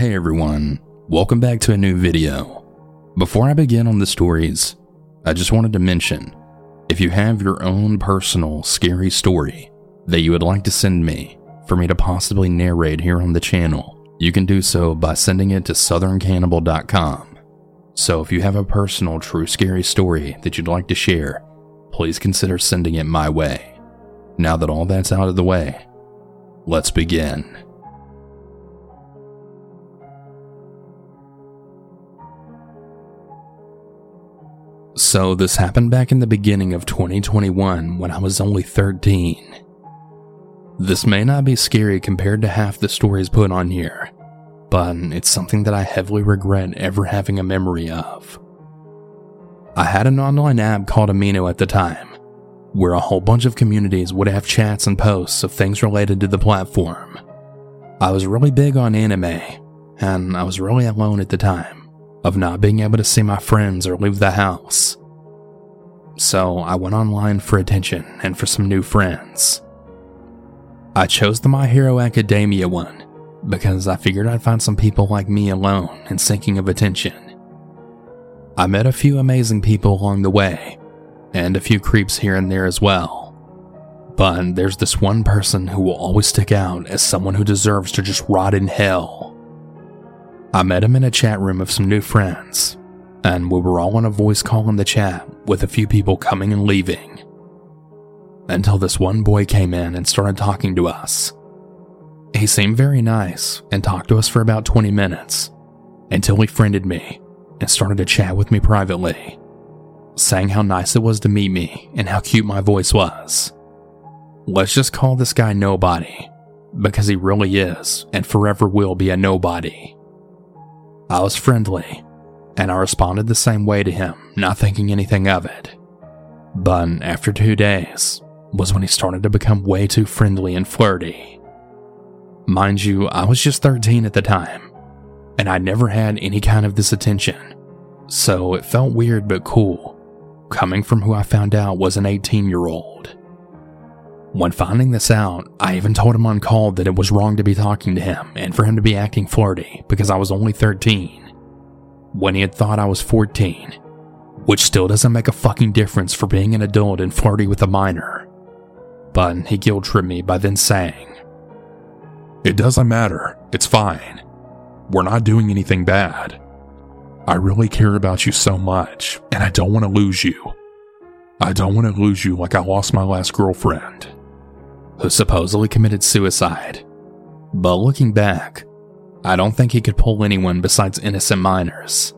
Hey everyone, welcome back to a new video. Before I begin on the stories, I just wanted to mention if you have your own personal scary story that you would like to send me for me to possibly narrate here on the channel, you can do so by sending it to southerncannibal.com. So if you have a personal true scary story that you'd like to share, please consider sending it my way. Now that all that's out of the way, let's begin. So, this happened back in the beginning of 2021 when I was only 13. This may not be scary compared to half the stories put on here, but it's something that I heavily regret ever having a memory of. I had an online app called Amino at the time, where a whole bunch of communities would have chats and posts of things related to the platform. I was really big on anime, and I was really alone at the time of not being able to see my friends or leave the house. So I went online for attention and for some new friends. I chose the My Hero Academia one because I figured I'd find some people like me alone and seeking of attention. I met a few amazing people along the way, and a few creeps here and there as well. But there's this one person who will always stick out as someone who deserves to just rot in hell. I met him in a chat room of some new friends, and we were all on a voice call in the chat with a few people coming and leaving. Until this one boy came in and started talking to us. He seemed very nice and talked to us for about 20 minutes until he friended me and started to chat with me privately, saying how nice it was to meet me and how cute my voice was. Let's just call this guy Nobody, because he really is and forever will be a nobody. I was friendly, and I responded the same way to him, not thinking anything of it. But after two days was when he started to become way too friendly and flirty. Mind you, I was just 13 at the time, and I never had any kind of this attention, so it felt weird but cool, coming from who I found out was an 18 year old. When finding this out, I even told him on call that it was wrong to be talking to him and for him to be acting flirty because I was only 13. When he had thought I was 14, which still doesn't make a fucking difference for being an adult and flirty with a minor. But he guilt tripped me by then saying, It doesn't matter, it's fine. We're not doing anything bad. I really care about you so much, and I don't want to lose you. I don't want to lose you like I lost my last girlfriend who supposedly committed suicide. But looking back, I don't think he could pull anyone besides innocent minors.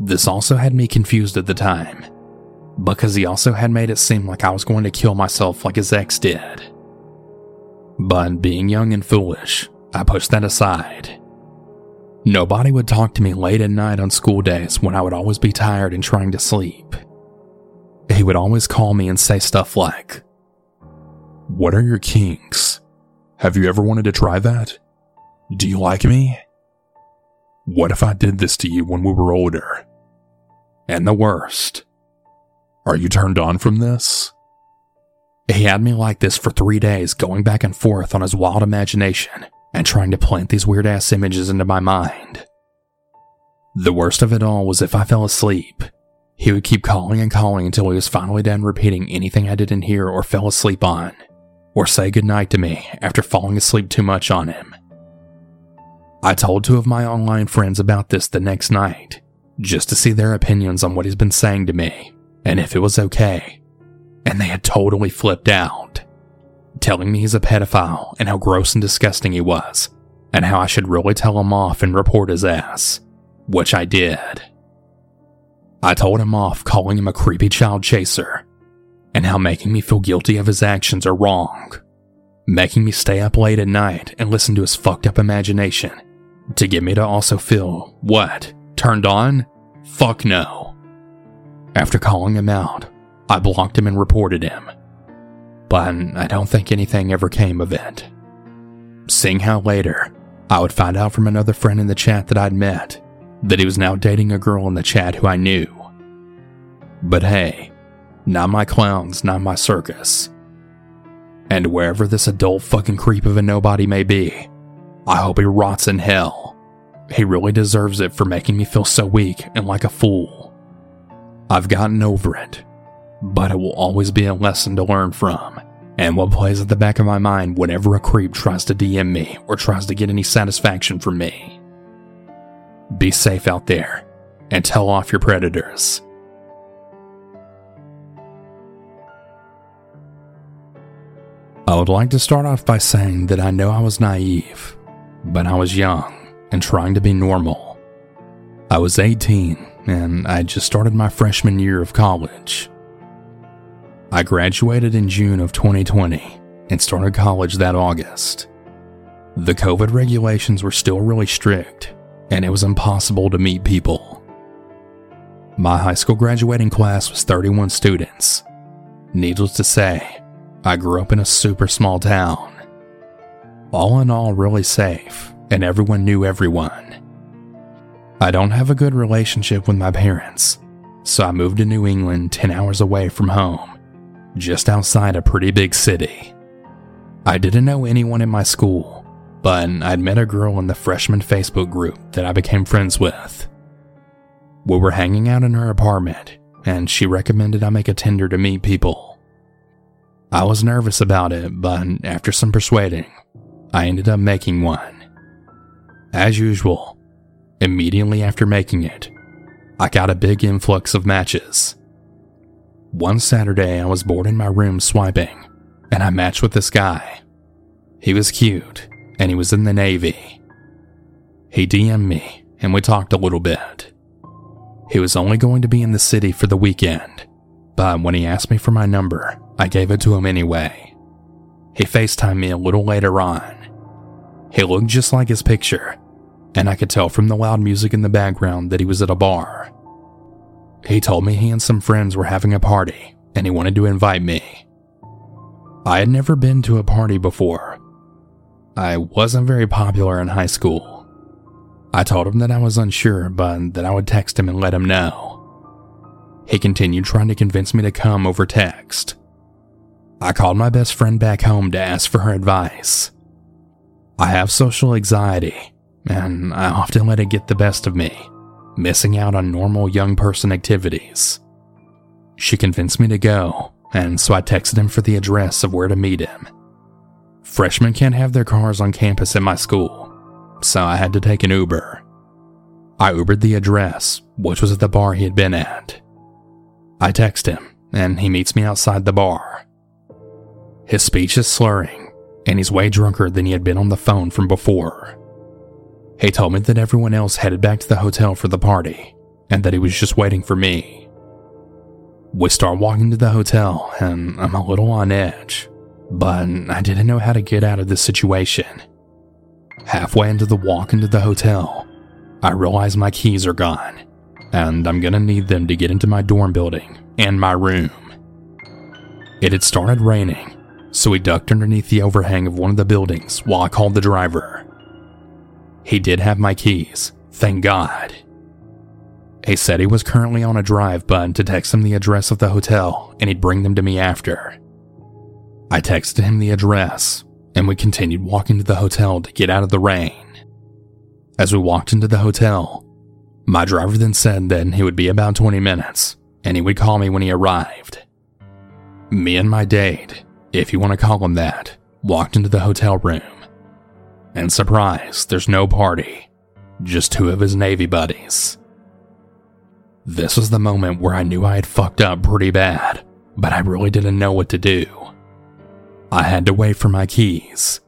This also had me confused at the time, because he also had made it seem like I was going to kill myself like his ex did. But being young and foolish, I pushed that aside. Nobody would talk to me late at night on school days when I would always be tired and trying to sleep. He would always call me and say stuff like, what are your kinks? Have you ever wanted to try that? Do you like me? What if I did this to you when we were older? And the worst, are you turned on from this? He had me like this for three days, going back and forth on his wild imagination and trying to plant these weird ass images into my mind. The worst of it all was if I fell asleep, he would keep calling and calling until he was finally done repeating anything I didn't hear or fell asleep on or say goodnight to me after falling asleep too much on him. I told two of my online friends about this the next night, just to see their opinions on what he's been saying to me and if it was okay. And they had totally flipped out, telling me he's a pedophile and how gross and disgusting he was, and how I should really tell him off and report his ass, which I did. I told him off, calling him a creepy child chaser and how making me feel guilty of his actions are wrong. Making me stay up late at night and listen to his fucked up imagination to get me to also feel what? Turned on? Fuck no. After calling him out, I blocked him and reported him. But I don't think anything ever came of it. Seeing how later, I would find out from another friend in the chat that I'd met that he was now dating a girl in the chat who I knew. But hey, not my clowns, not my circus. And wherever this adult fucking creep of a nobody may be, I hope he rots in hell. he really deserves it for making me feel so weak and like a fool. I've gotten over it, but it will always be a lesson to learn from, and what plays at the back of my mind whenever a creep tries to DM me or tries to get any satisfaction from me. Be safe out there, and tell off your predators. I would like to start off by saying that I know I was naive, but I was young and trying to be normal. I was 18 and I just started my freshman year of college. I graduated in June of 2020 and started college that August. The COVID regulations were still really strict, and it was impossible to meet people. My high school graduating class was 31 students. Needless to say, I grew up in a super small town. All in all, really safe and everyone knew everyone. I don't have a good relationship with my parents, so I moved to New England 10 hours away from home, just outside a pretty big city. I didn't know anyone in my school, but I'd met a girl in the freshman Facebook group that I became friends with. We were hanging out in her apartment, and she recommended I make a Tinder to meet people. I was nervous about it, but after some persuading, I ended up making one. As usual, immediately after making it, I got a big influx of matches. One Saturday, I was bored in my room swiping, and I matched with this guy. He was cute, and he was in the Navy. He DM'd me, and we talked a little bit. He was only going to be in the city for the weekend, but when he asked me for my number, I gave it to him anyway. He FaceTimed me a little later on. He looked just like his picture, and I could tell from the loud music in the background that he was at a bar. He told me he and some friends were having a party and he wanted to invite me. I had never been to a party before. I wasn't very popular in high school. I told him that I was unsure, but that I would text him and let him know. He continued trying to convince me to come over text. I called my best friend back home to ask for her advice. I have social anxiety, and I often let it get the best of me, missing out on normal young person activities. She convinced me to go, and so I texted him for the address of where to meet him. Freshmen can't have their cars on campus at my school, so I had to take an Uber. I Ubered the address, which was at the bar he had been at. I text him, and he meets me outside the bar. His speech is slurring, and he's way drunker than he had been on the phone from before. He told me that everyone else headed back to the hotel for the party and that he was just waiting for me. We start walking to the hotel and I'm a little on edge, but I didn't know how to get out of this situation. Halfway into the walk into the hotel, I realize my keys are gone and I'm gonna need them to get into my dorm building and my room. It had started raining, so we ducked underneath the overhang of one of the buildings while I called the driver. He did have my keys, thank God. He said he was currently on a drive but to text him the address of the hotel and he'd bring them to me after. I texted him the address and we continued walking to the hotel to get out of the rain. As we walked into the hotel, my driver then said that he would be about 20 minutes and he would call me when he arrived. Me and my date, if you want to call him that, walked into the hotel room. And surprise, there's no party, just two of his Navy buddies. This was the moment where I knew I had fucked up pretty bad, but I really didn't know what to do. I had to wait for my keys.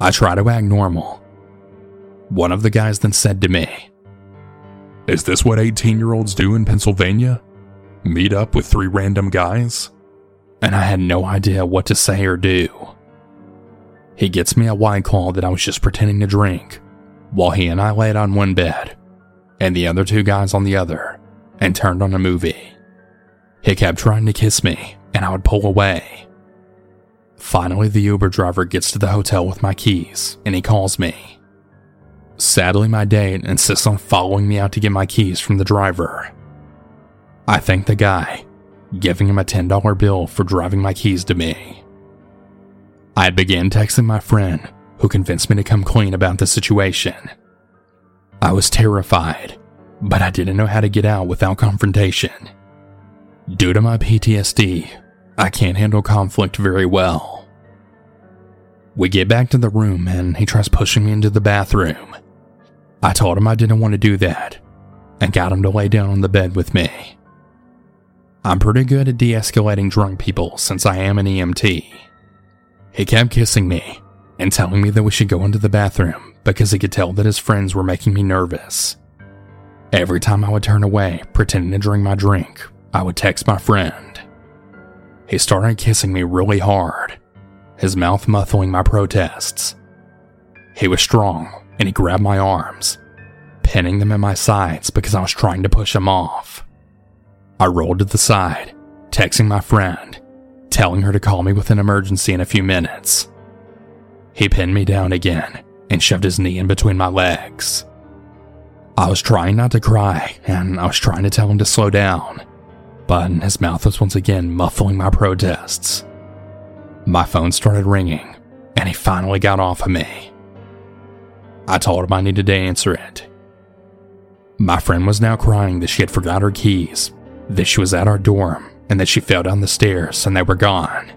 I tried to act normal. One of the guys then said to me, Is this what 18 year olds do in Pennsylvania? Meet up with three random guys? And I had no idea what to say or do. He gets me a white claw that I was just pretending to drink, while he and I laid on one bed, and the other two guys on the other, and turned on a movie. He kept trying to kiss me, and I would pull away. Finally, the Uber driver gets to the hotel with my keys, and he calls me. Sadly, my date insists on following me out to get my keys from the driver. I thank the guy, giving him a $10 bill for driving my keys to me. I began texting my friend, who convinced me to come clean about the situation. I was terrified, but I didn't know how to get out without confrontation. Due to my PTSD, I can't handle conflict very well. We get back to the room and he tries pushing me into the bathroom. I told him I didn't want to do that and got him to lay down on the bed with me. I'm pretty good at de escalating drunk people since I am an EMT. He kept kissing me and telling me that we should go into the bathroom because he could tell that his friends were making me nervous. Every time I would turn away, pretending to drink my drink, I would text my friend. He started kissing me really hard, his mouth muffling my protests. He was strong and he grabbed my arms, pinning them at my sides because I was trying to push him off. I rolled to the side, texting my friend, telling her to call me with an emergency in a few minutes. He pinned me down again and shoved his knee in between my legs. I was trying not to cry and I was trying to tell him to slow down, but his mouth was once again muffling my protests. My phone started ringing and he finally got off of me. I told him I needed to answer it. My friend was now crying that she had forgot her keys, that she was at our dorm, and that she fell down the stairs and they were gone.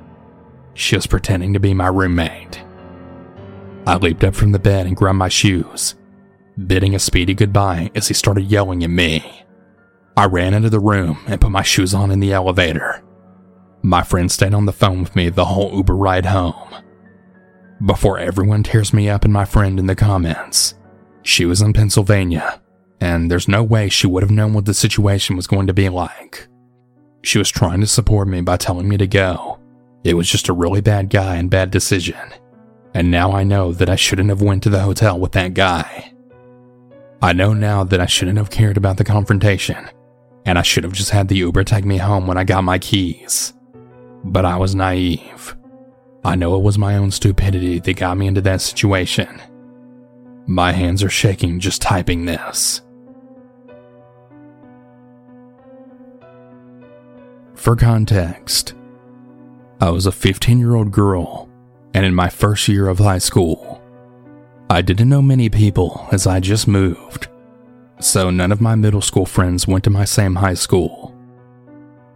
She was pretending to be my roommate. I leaped up from the bed and grabbed my shoes, bidding a speedy goodbye as he started yelling at me. I ran into the room and put my shoes on in the elevator. My friend stayed on the phone with me the whole Uber ride home. Before everyone tears me up and my friend in the comments, she was in Pennsylvania, and there's no way she would have known what the situation was going to be like. She was trying to support me by telling me to go. It was just a really bad guy and bad decision. And now I know that I shouldn't have went to the hotel with that guy. I know now that I shouldn't have cared about the confrontation, and I should have just had the Uber take me home when I got my keys. But I was naive. I know it was my own stupidity that got me into that situation. My hands are shaking just typing this. For context, I was a 15 year old girl and in my first year of high school. I didn't know many people as I just moved, so none of my middle school friends went to my same high school.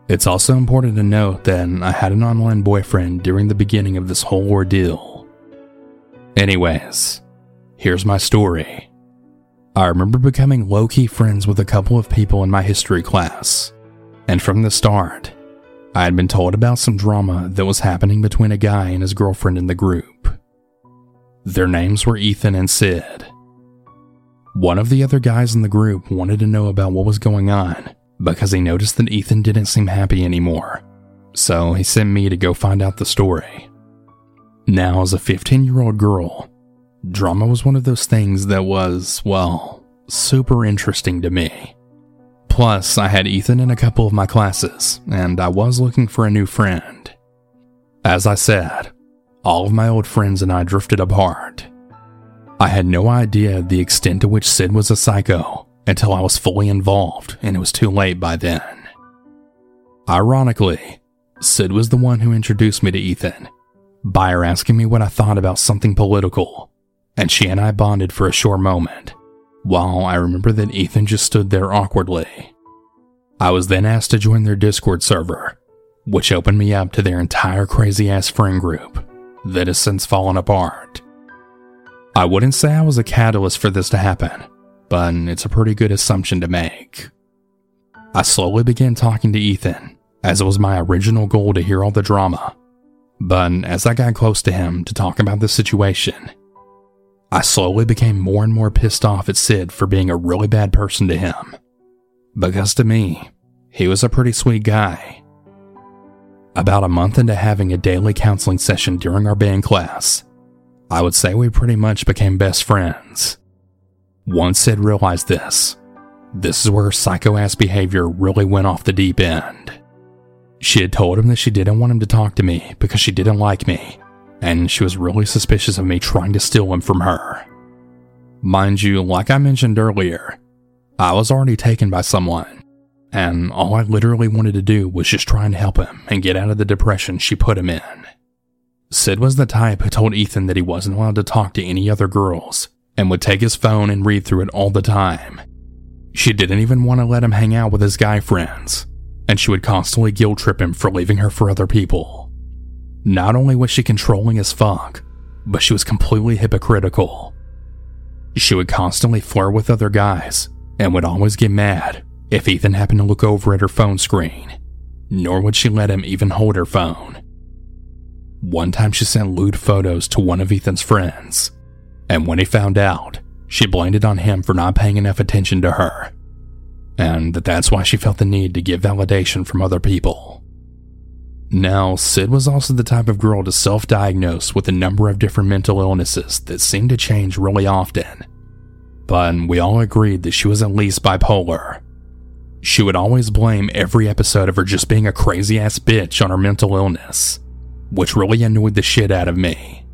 It's also important to note that I had an online boyfriend during the beginning of this whole ordeal. Anyways, here's my story. I remember becoming low key friends with a couple of people in my history class, and from the start, I had been told about some drama that was happening between a guy and his girlfriend in the group. Their names were Ethan and Sid. One of the other guys in the group wanted to know about what was going on because he noticed that Ethan didn't seem happy anymore, so he sent me to go find out the story. Now, as a 15 year old girl, drama was one of those things that was, well, super interesting to me. Plus, I had Ethan in a couple of my classes, and I was looking for a new friend. As I said, all of my old friends and I drifted apart. I had no idea the extent to which Sid was a psycho until I was fully involved, and it was too late by then. Ironically, Sid was the one who introduced me to Ethan, by her asking me what I thought about something political, and she and I bonded for a short moment while I remember that Ethan just stood there awkwardly. I was then asked to join their Discord server, which opened me up to their entire crazy ass friend group that has since fallen apart. I wouldn't say I was a catalyst for this to happen, but it's a pretty good assumption to make. I slowly began talking to Ethan, as it was my original goal to hear all the drama. But as I got close to him to talk about the situation, I slowly became more and more pissed off at Sid for being a really bad person to him. Because to me, he was a pretty sweet guy. About a month into having a daily counseling session during our band class, I would say we pretty much became best friends. Once Sid realized this, this is where her psycho ass behavior really went off the deep end. She had told him that she didn't want him to talk to me because she didn't like me and she was really suspicious of me trying to steal him from her. Mind you, like I mentioned earlier, I was already taken by someone, and all I literally wanted to do was just try and help him and get out of the depression she put him in. Sid was the type who told Ethan that he wasn't allowed to talk to any other girls and would take his phone and read through it all the time. She didn't even want to let him hang out with his guy friends, and she would constantly guilt trip him for leaving her for other people. Not only was she controlling as fuck, but she was completely hypocritical. She would constantly flirt with other guys and would always get mad if Ethan happened to look over at her phone screen, nor would she let him even hold her phone. One time she sent lewd photos to one of Ethan's friends, and when he found out, she blamed it on him for not paying enough attention to her, and that that's why she felt the need to get validation from other people. Now, Sid was also the type of girl to self diagnose with a number of different mental illnesses that seemed to change really often. But we all agreed that she was at least bipolar. She would always blame every episode of her just being a crazy ass bitch on her mental illness, which really annoyed the shit out of me.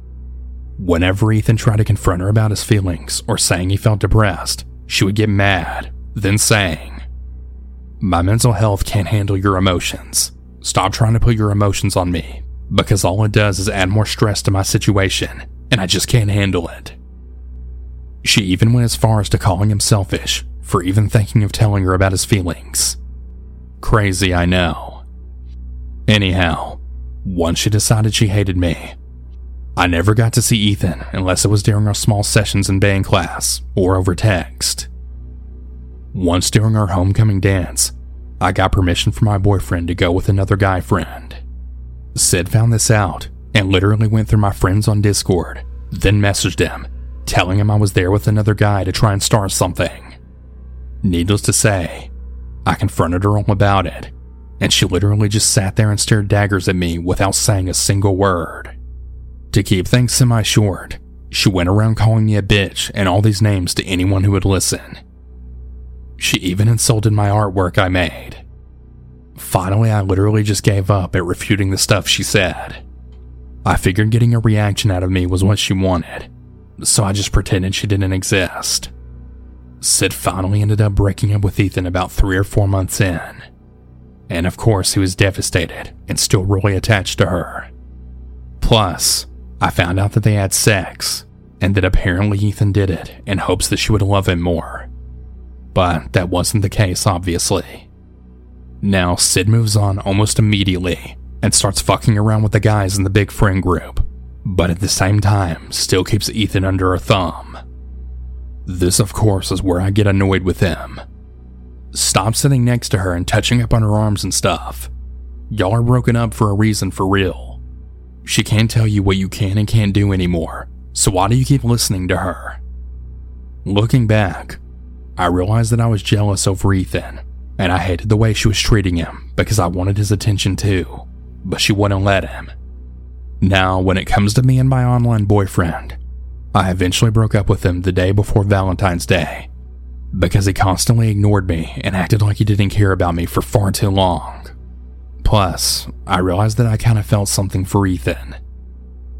Whenever Ethan tried to confront her about his feelings or saying he felt depressed, she would get mad, then saying, My mental health can't handle your emotions. Stop trying to put your emotions on me, because all it does is add more stress to my situation, and I just can't handle it. She even went as far as to calling him selfish for even thinking of telling her about his feelings. Crazy, I know. Anyhow, once she decided she hated me, I never got to see Ethan unless it was during our small sessions in band class or over text. Once during our homecoming dance, I got permission from my boyfriend to go with another guy friend. Sid found this out and literally went through my friends on Discord, then messaged him, telling him I was there with another guy to try and start something. Needless to say, I confronted her all about it, and she literally just sat there and stared daggers at me without saying a single word. To keep things semi short, she went around calling me a bitch and all these names to anyone who would listen. She even insulted my artwork I made. Finally, I literally just gave up at refuting the stuff she said. I figured getting a reaction out of me was what she wanted, so I just pretended she didn't exist. Sid finally ended up breaking up with Ethan about three or four months in. And of course, he was devastated and still really attached to her. Plus, I found out that they had sex, and that apparently Ethan did it in hopes that she would love him more but that wasn't the case, obviously. Now, Sid moves on almost immediately and starts fucking around with the guys in the big friend group, but at the same time, still keeps Ethan under her thumb. This, of course, is where I get annoyed with him. Stop sitting next to her and touching up on her arms and stuff. Y'all are broken up for a reason for real. She can't tell you what you can and can't do anymore, so why do you keep listening to her? Looking back, I realized that I was jealous over Ethan, and I hated the way she was treating him because I wanted his attention too, but she wouldn't let him. Now, when it comes to me and my online boyfriend, I eventually broke up with him the day before Valentine's Day because he constantly ignored me and acted like he didn't care about me for far too long. Plus, I realized that I kind of felt something for Ethan.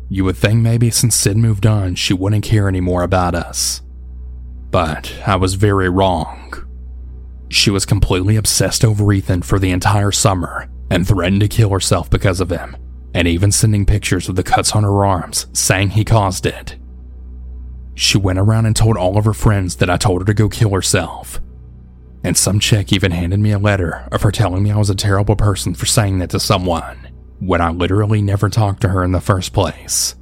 You would think maybe since Sid moved on, she wouldn't care anymore about us. But I was very wrong. She was completely obsessed over Ethan for the entire summer and threatened to kill herself because of him, and even sending pictures of the cuts on her arms saying he caused it. She went around and told all of her friends that I told her to go kill herself. And some chick even handed me a letter of her telling me I was a terrible person for saying that to someone, when I literally never talked to her in the first place.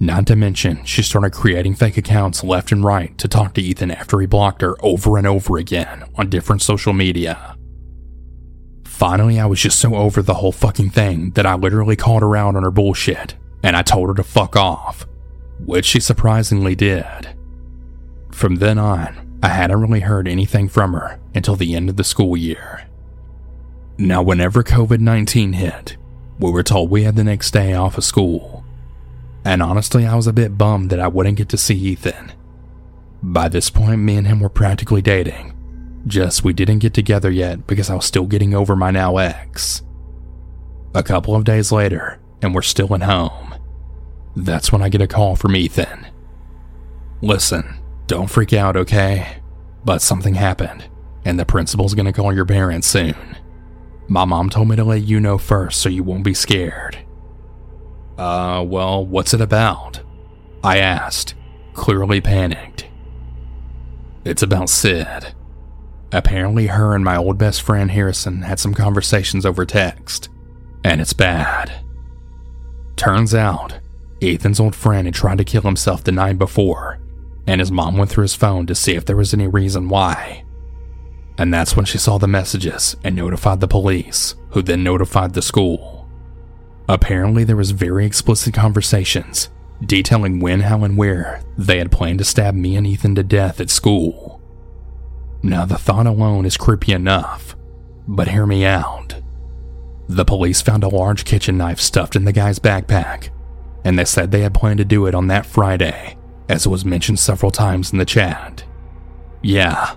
Not to mention, she started creating fake accounts left and right to talk to Ethan after he blocked her over and over again on different social media. Finally, I was just so over the whole fucking thing that I literally called her out on her bullshit and I told her to fuck off, which she surprisingly did. From then on, I hadn't really heard anything from her until the end of the school year. Now, whenever COVID 19 hit, we were told we had the next day off of school and honestly, I was a bit bummed that I wouldn't get to see Ethan. By this point, me and him were practically dating. Just we didn't get together yet because I was still getting over my now ex. A couple of days later, and we're still at home. That's when I get a call from Ethan. Listen, don't freak out, okay? But something happened, and the principal's gonna call your parents soon. My mom told me to let you know first so you won't be scared. Uh, well, what's it about? I asked, clearly panicked. It's about Sid. Apparently, her and my old best friend Harrison had some conversations over text, and it's bad. Turns out, Ethan's old friend had tried to kill himself the night before, and his mom went through his phone to see if there was any reason why. And that's when she saw the messages and notified the police, who then notified the school. Apparently, there was very explicit conversations detailing when, how, and where they had planned to stab me and Ethan to death at school. Now, the thought alone is creepy enough, but hear me out. The police found a large kitchen knife stuffed in the guy's backpack, and they said they had planned to do it on that Friday, as it was mentioned several times in the chat. Yeah,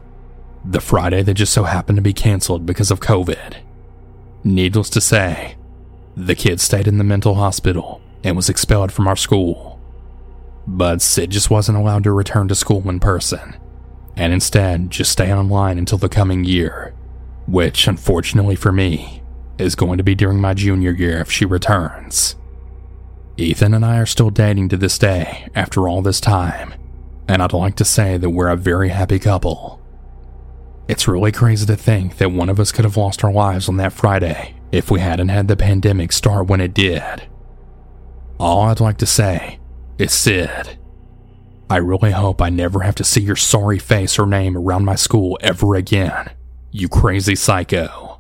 the Friday that just so happened to be canceled because of COVID. Needless to say, the kid stayed in the mental hospital and was expelled from our school. But Sid just wasn't allowed to return to school in person, and instead just stay online until the coming year, which, unfortunately for me, is going to be during my junior year if she returns. Ethan and I are still dating to this day after all this time, and I'd like to say that we're a very happy couple. It's really crazy to think that one of us could have lost our lives on that Friday if we hadn't had the pandemic start when it did. All I'd like to say is Sid. I really hope I never have to see your sorry face or name around my school ever again, you crazy psycho.